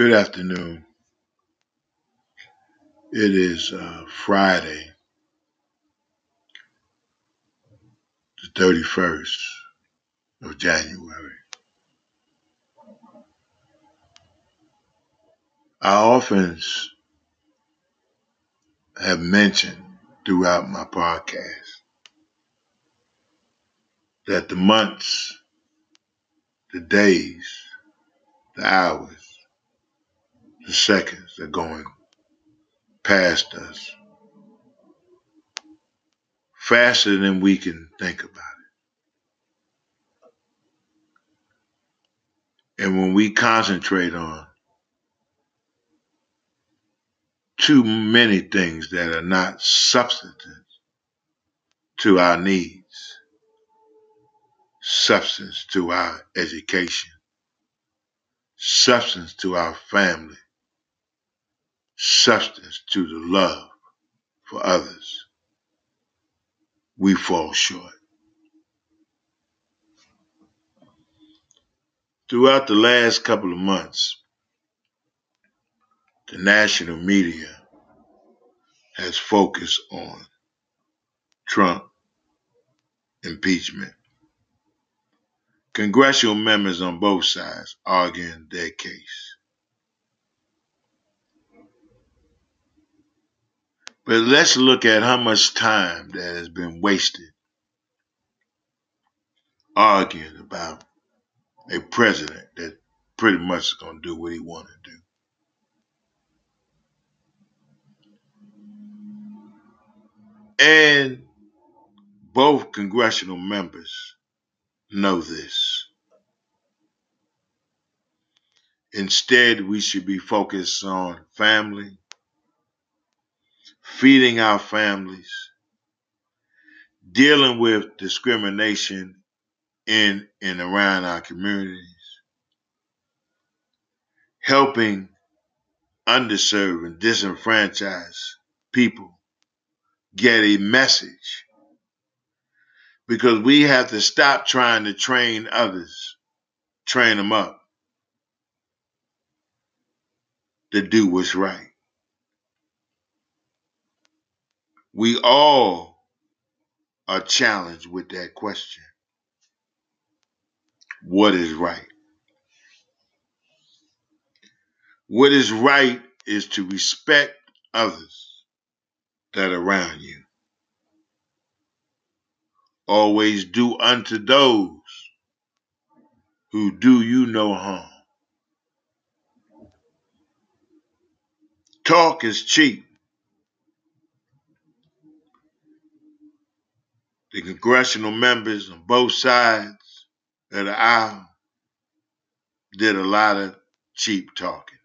Good afternoon. It is uh, Friday, the 31st of January. I often have mentioned throughout my podcast that the months, the days, the hours, the seconds are going past us faster than we can think about it. And when we concentrate on too many things that are not substantive to our needs, substance to our education, substance to our family, substance to the love for others, we fall short. Throughout the last couple of months, the national media has focused on Trump impeachment. Congressional members on both sides arguing their case. But let's look at how much time that has been wasted arguing about a president that pretty much is going to do what he want to do. And both congressional members know this. Instead, we should be focused on family, feeding our families, dealing with discrimination in and around our communities, helping underserved and disenfranchised people get a message. Because we have to stop trying to train others, train them up to do what's right. We all are challenged with that question. What is right? What is right is to respect others that are around you. Always do unto those who do you no harm. Talk is cheap. The congressional members on both sides of the aisle did a lot of cheap talking.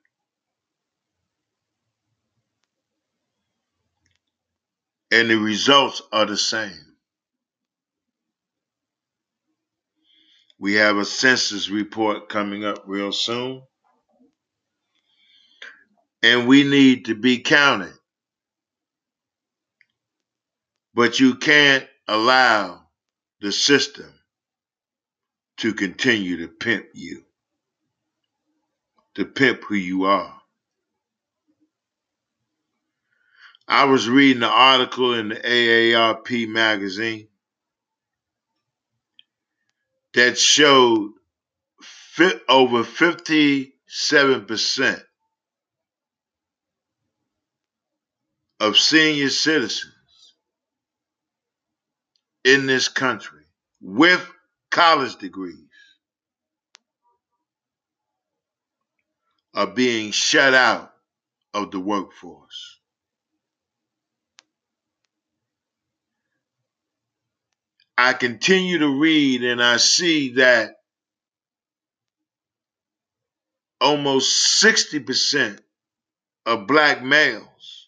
And the results are the same. We have a census report coming up real soon. And we need to be counted. But you can't allow the system to continue to pimp you, to pimp who you are. I was reading an article in the AARP magazine that showed over 57% of senior citizens in this country with college degrees are being shut out of the workforce. I continue to read and I see that almost 60% of black males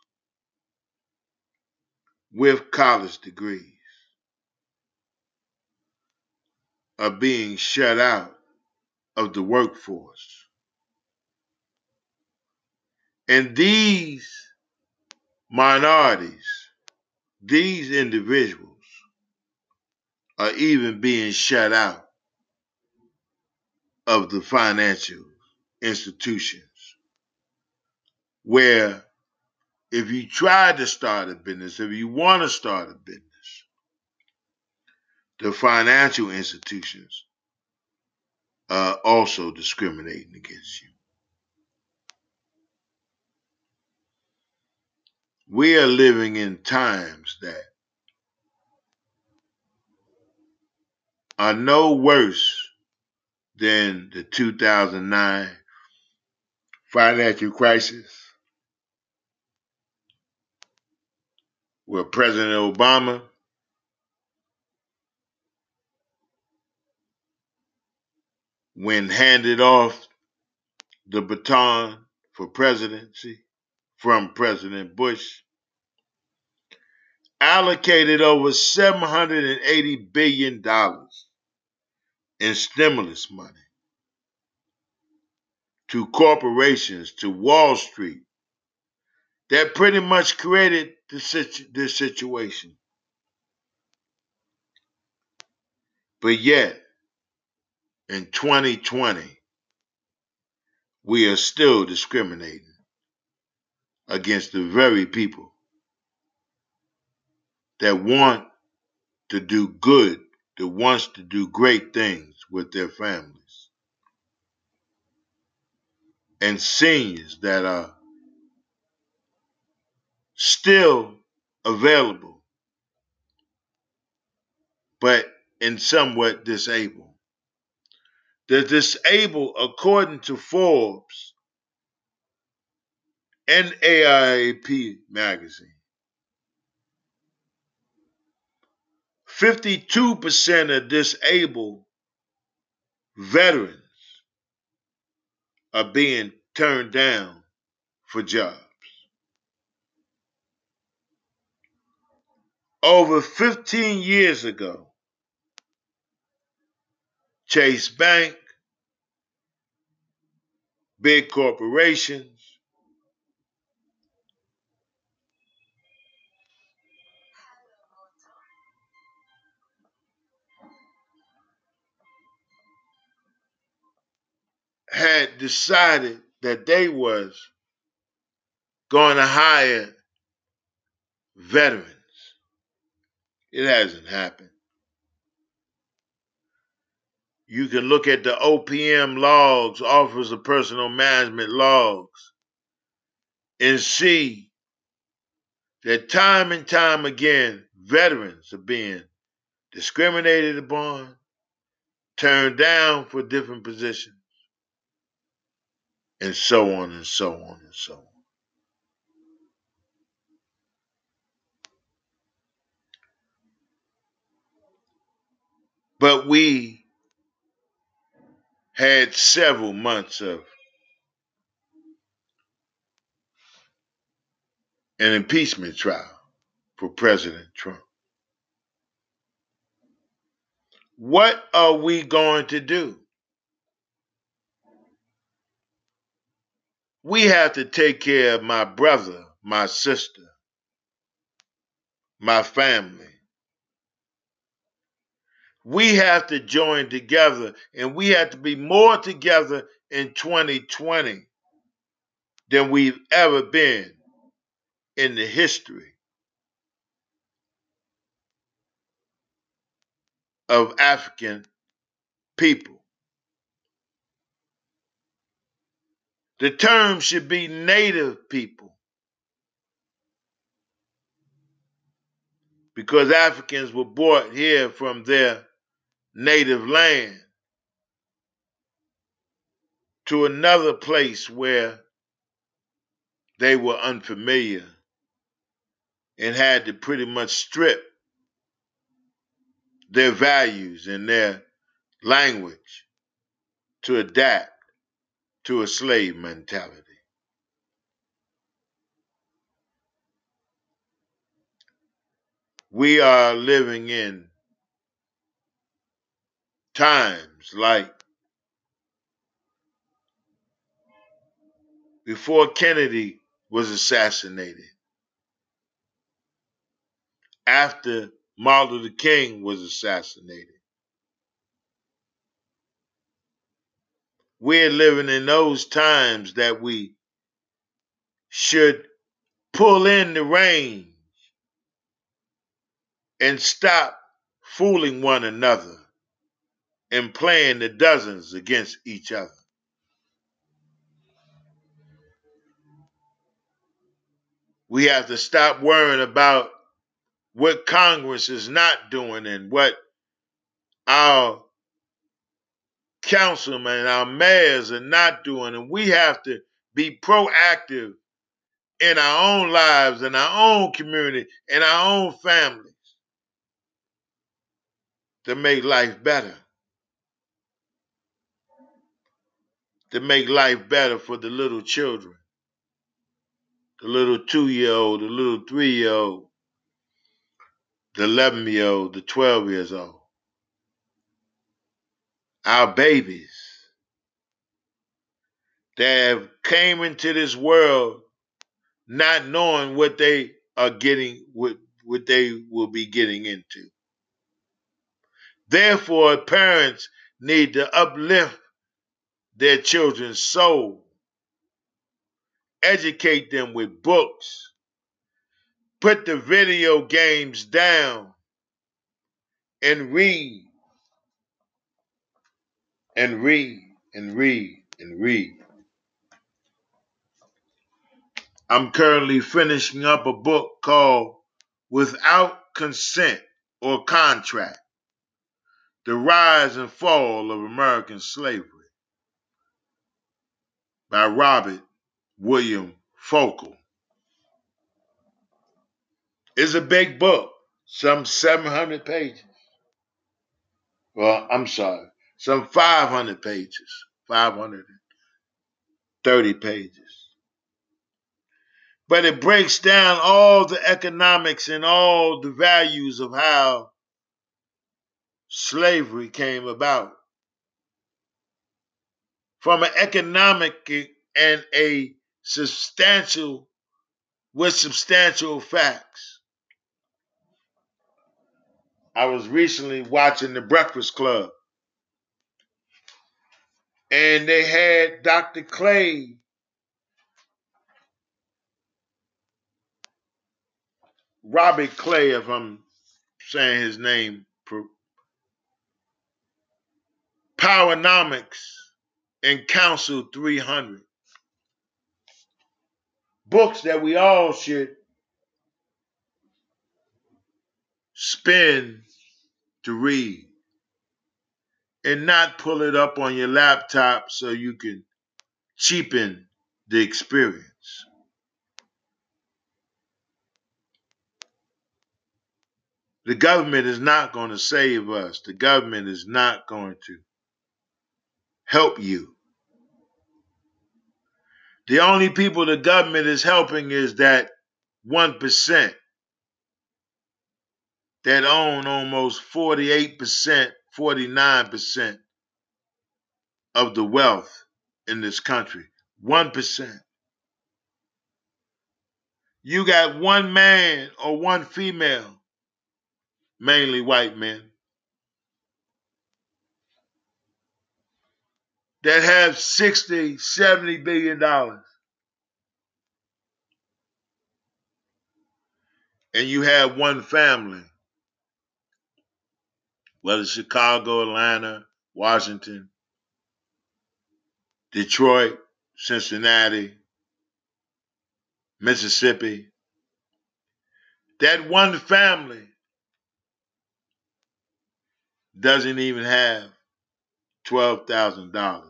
with college degrees are being shut out of the workforce. And these minorities, these individuals, are even being shut out of the financial institutions where if you try to start a business, if you want to start a business, the financial institutions are also discriminating against you. We are living in times that are no worse than the 2009 financial crisis, where President Obama when handed off the baton for presidency from President Bush, allocated over $780 billion in stimulus money to corporations, to Wall Street, that pretty much created this situation. But yet, in 2020, we are still discriminating against the very people that want to do good, that wants to do great things with their families. And seniors that are still available, but in somewhat disabled. The disabled, according to Forbes and AARP magazine, 52% of disabled veterans are being turned down for jobs. Over 15 years ago, Chase Bank, big corporations, had decided that they was going to hire veterans. It hasn't happened. You can look at the OPM logs, Office of Personnel Management logs, and see that time and time again, veterans are being discriminated upon, turned down for different positions, and so on and so on and so on. But we had several months of an impeachment trial for President Trump. What are we going to do? We have to take care of my brother, my sister, my family. We have to join together and we have to be more together in 2020 than we've ever been in the history of African people. The term should be native people. Because Africans were brought here from their native land to another place where they were unfamiliar and had to pretty much strip their values and their language to adapt to a slave mentality. We are living in times like before Kennedy was assassinated, after Martin Luther King was assassinated. We're living in those times that we should pull in the reins and stop fooling one another and playing the dozens against each other. We have to stop worrying about what Congress is not doing and what our councilmen and our mayors are not doing. And we have to be proactive in our own lives, in our own community, in our own families to make life better. To make life better for the little children, the little two year old, the little three year old, the 11 year old, the 12 years old. Our babies that have came into this world not knowing what they are getting, what, what they will be getting into. Therefore, parents need to uplift their children's soul, educate them with books, put the video games down, and read, and read, and read, and read. I'm currently finishing up a book called Without Consent or Contract The Rise and Fall of American Slavery by Robert William Fulton. It's a big book, some 700 pages. Well, I'm sorry, some 500 pages, 530 pages but it breaks down all the economics and all the values of how slavery came about. From an economic and a substantial, with substantial facts. I was recently watching The Breakfast Club, and they had Dr. Clay Robert Clay, if I'm saying his name, Powernomics and Council 300. Books that we all should spend to read and not pull it up on your laptop so you can cheapen the experience. The government is not going to save us. The government is not going to help you. The only people the government is helping is that 1% that own almost 48%, 49% of the wealth in this country. 1%. You got one man or one female mainly white men, that have 60, 70 billion dollars. And you have one family, whether Chicago, Atlanta, Washington, Detroit, Cincinnati, Mississippi, that one family doesn't even have $12,000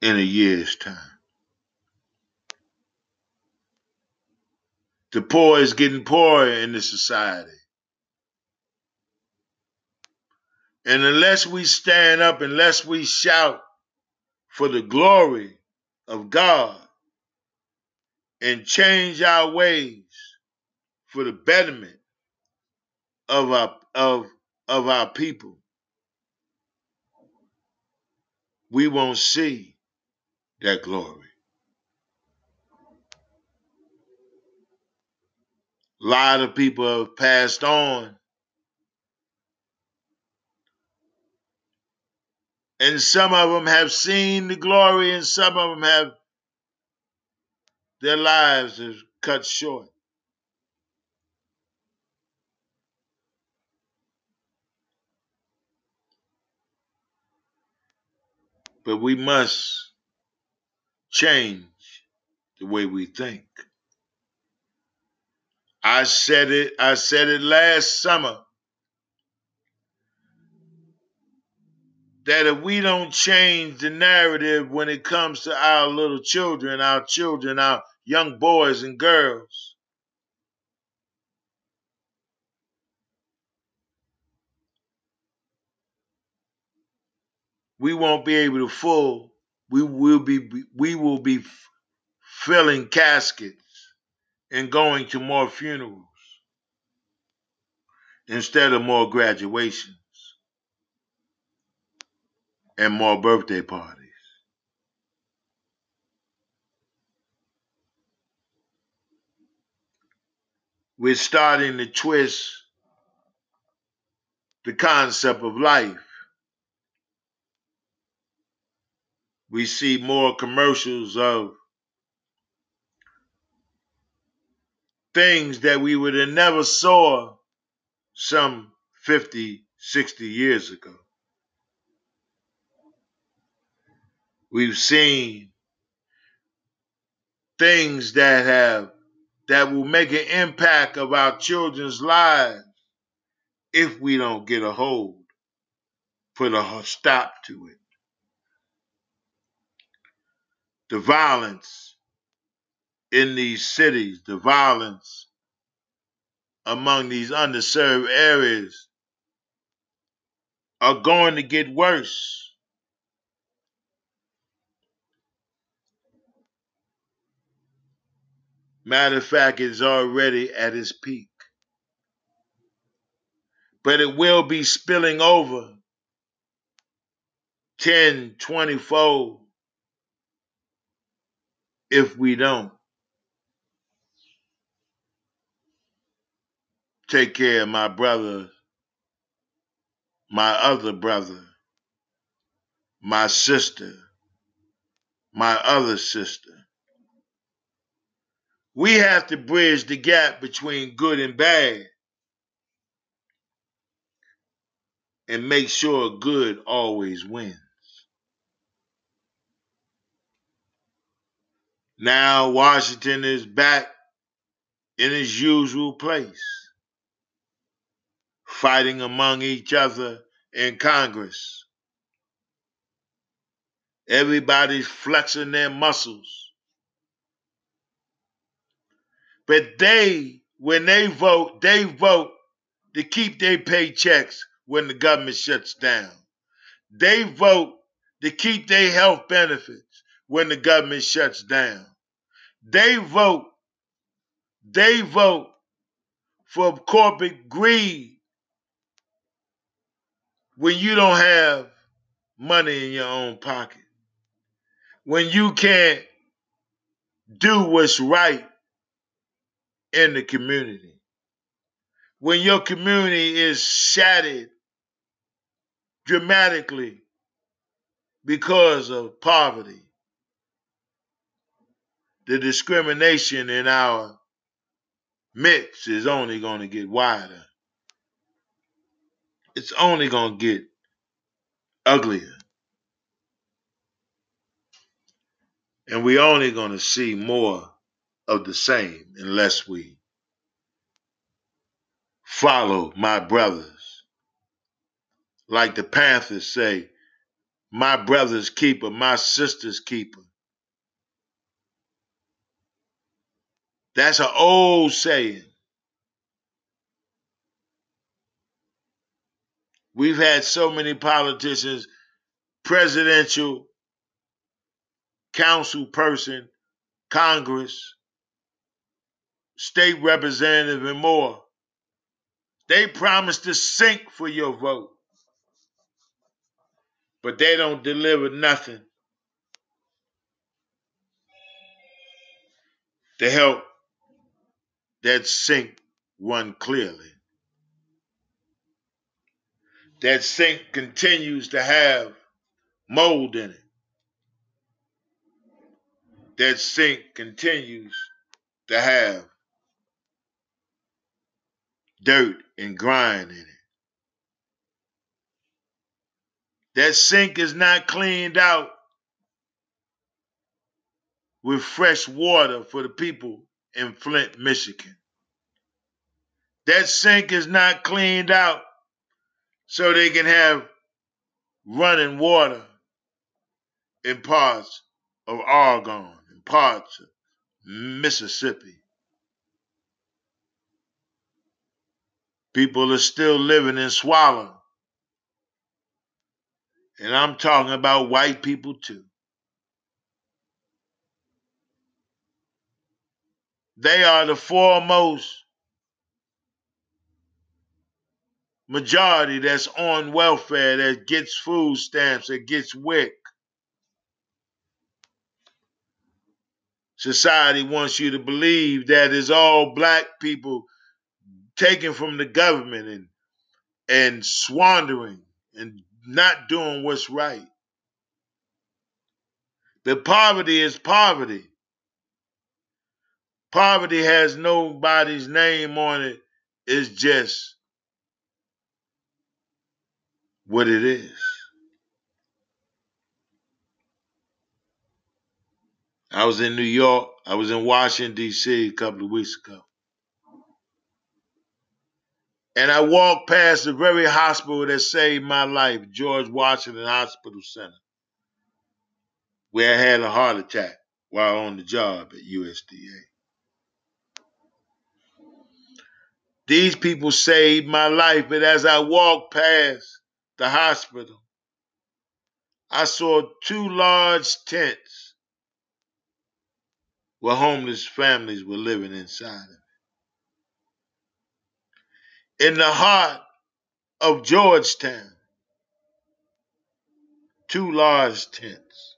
in a year's time. The poor is getting poorer in this society. And unless we stand up, unless we shout for the glory of God and change our ways for the betterment of our of of our people, we won't see that glory. A lot of people have passed on. And some of them have seen the glory, and some of them have their lives are cut short. But we must change the way we think. I said it, I said it last summer. That if we don't change the narrative when it comes to our little children, our children, our young boys and girls, we won't be able to full. We will be we will be filling caskets and going to more funerals instead of more graduations and more birthday parties. We're starting to twist the concept of life. We see more commercials of things that we would have never saw some 50, 60 years ago. We've seen things that have that will make an impact of our children's lives if we don't get a hold, put a stop to it. The violence in these cities, the violence among these underserved areas are going to get worse. Matter of fact, it's already at its peak. But it will be spilling over 10, 20 fold if we don't take care of my brother, my other brother, my sister, my other sister. We have to bridge the gap between good and bad and make sure good always wins. Now Washington is back in his usual place, fighting among each other in Congress. Everybody's flexing their muscles But they, when they vote, they vote to keep their paychecks when the government shuts down. They vote to keep their health benefits when the government shuts down. They vote, they vote for corporate greed when you don't have money in your own pocket. When you can't do what's right in the community. When your community is shattered dramatically because of poverty, the discrimination in our midst is only going to get wider. It's only going to get uglier. And we're only going to see more of the same unless we follow my brothers. Like the Panthers say, my brother's keeper, my sister's keeper. That's an old saying. We've had so many politicians, presidential, council person, Congress, state representative, and more. They promise to sink for your vote, but they don't deliver nothing to help that sink one clearly. That sink continues to have mold in it. that sink continues to have dirt and grime in it. That sink is not cleaned out with fresh water for the people in Flint, Michigan. That sink is not cleaned out so they can have running water in parts of Argonne and parts of Mississippi. People are still living in swallow. And I'm talking about white people too. They are the foremost majority that's on welfare, that gets food stamps, that gets WIC. Society wants you to believe that it's all black people taken from the government and and squandering and not doing what's right. But poverty is poverty. Poverty has nobody's name on it. It's just what it is. I was in New York. I was in Washington, D.C. a couple of weeks ago. And I walked past the very hospital that saved my life, George Washington Hospital Center, where I had a heart attack while on the job at USDA. These people saved my life, but as I walked past the hospital, I saw two large tents where homeless families were living inside of it. in the heart of Georgetown. Two large tents.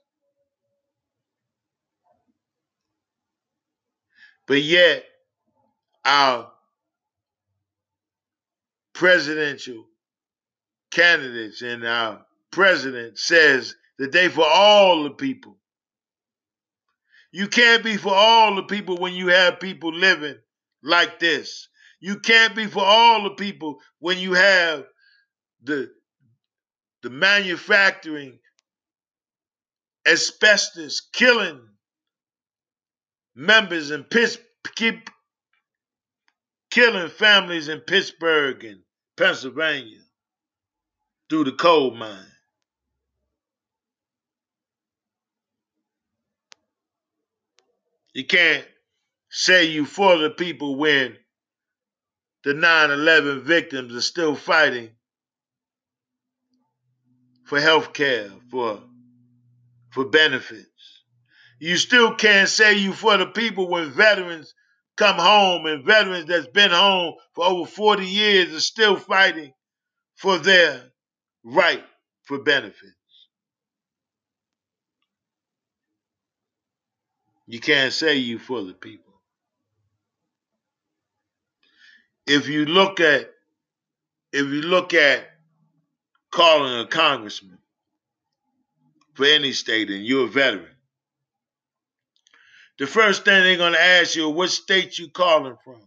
But yet, our presidential candidates and our president says that they for all the people. You can't be for all the people when you have people living like this. You can't be for all the people when you have the, the manufacturing asbestos killing members in Pittsburgh, killing families in Pittsburgh and Pennsylvania through the coal mine. You can't say you for the people when the 9 11 victims are still fighting for health care, for, for benefits. You still can't say you for the people when veterans come home and veterans that's been home for over 40 years are still fighting for their right for benefits. You can't say you for the people. if you look at if you look at calling a congressman for any state and you're a veteran, the first thing they're going to ask you, what state you calling from?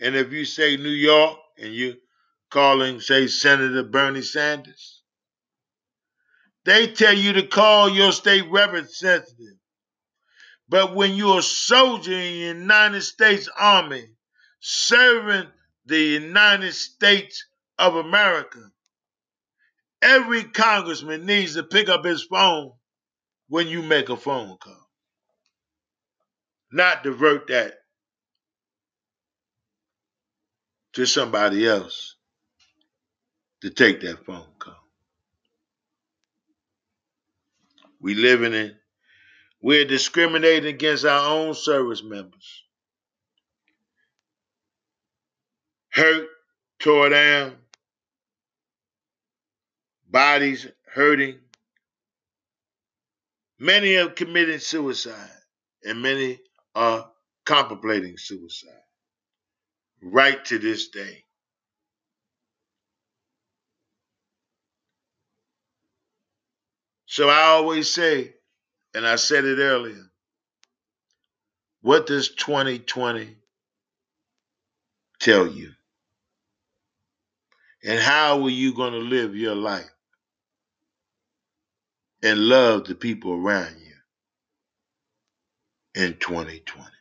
And if you say New York and you calling, say, Senator Bernie Sanders, they tell you to call your state representative. But when you're a soldier in the United States Army, serving the United States of America. Every congressman needs to pick up his phone when you make a phone call, not divert that to somebody else to take that phone call. We living in, we're discriminating against our own service members. hurt, tore down, bodies hurting. Many have committed suicide, and many are contemplating suicide right to this day. So I always say, And I said it earlier. What does 2020 tell you? And how are you going to live your life and love the people around you in 2020?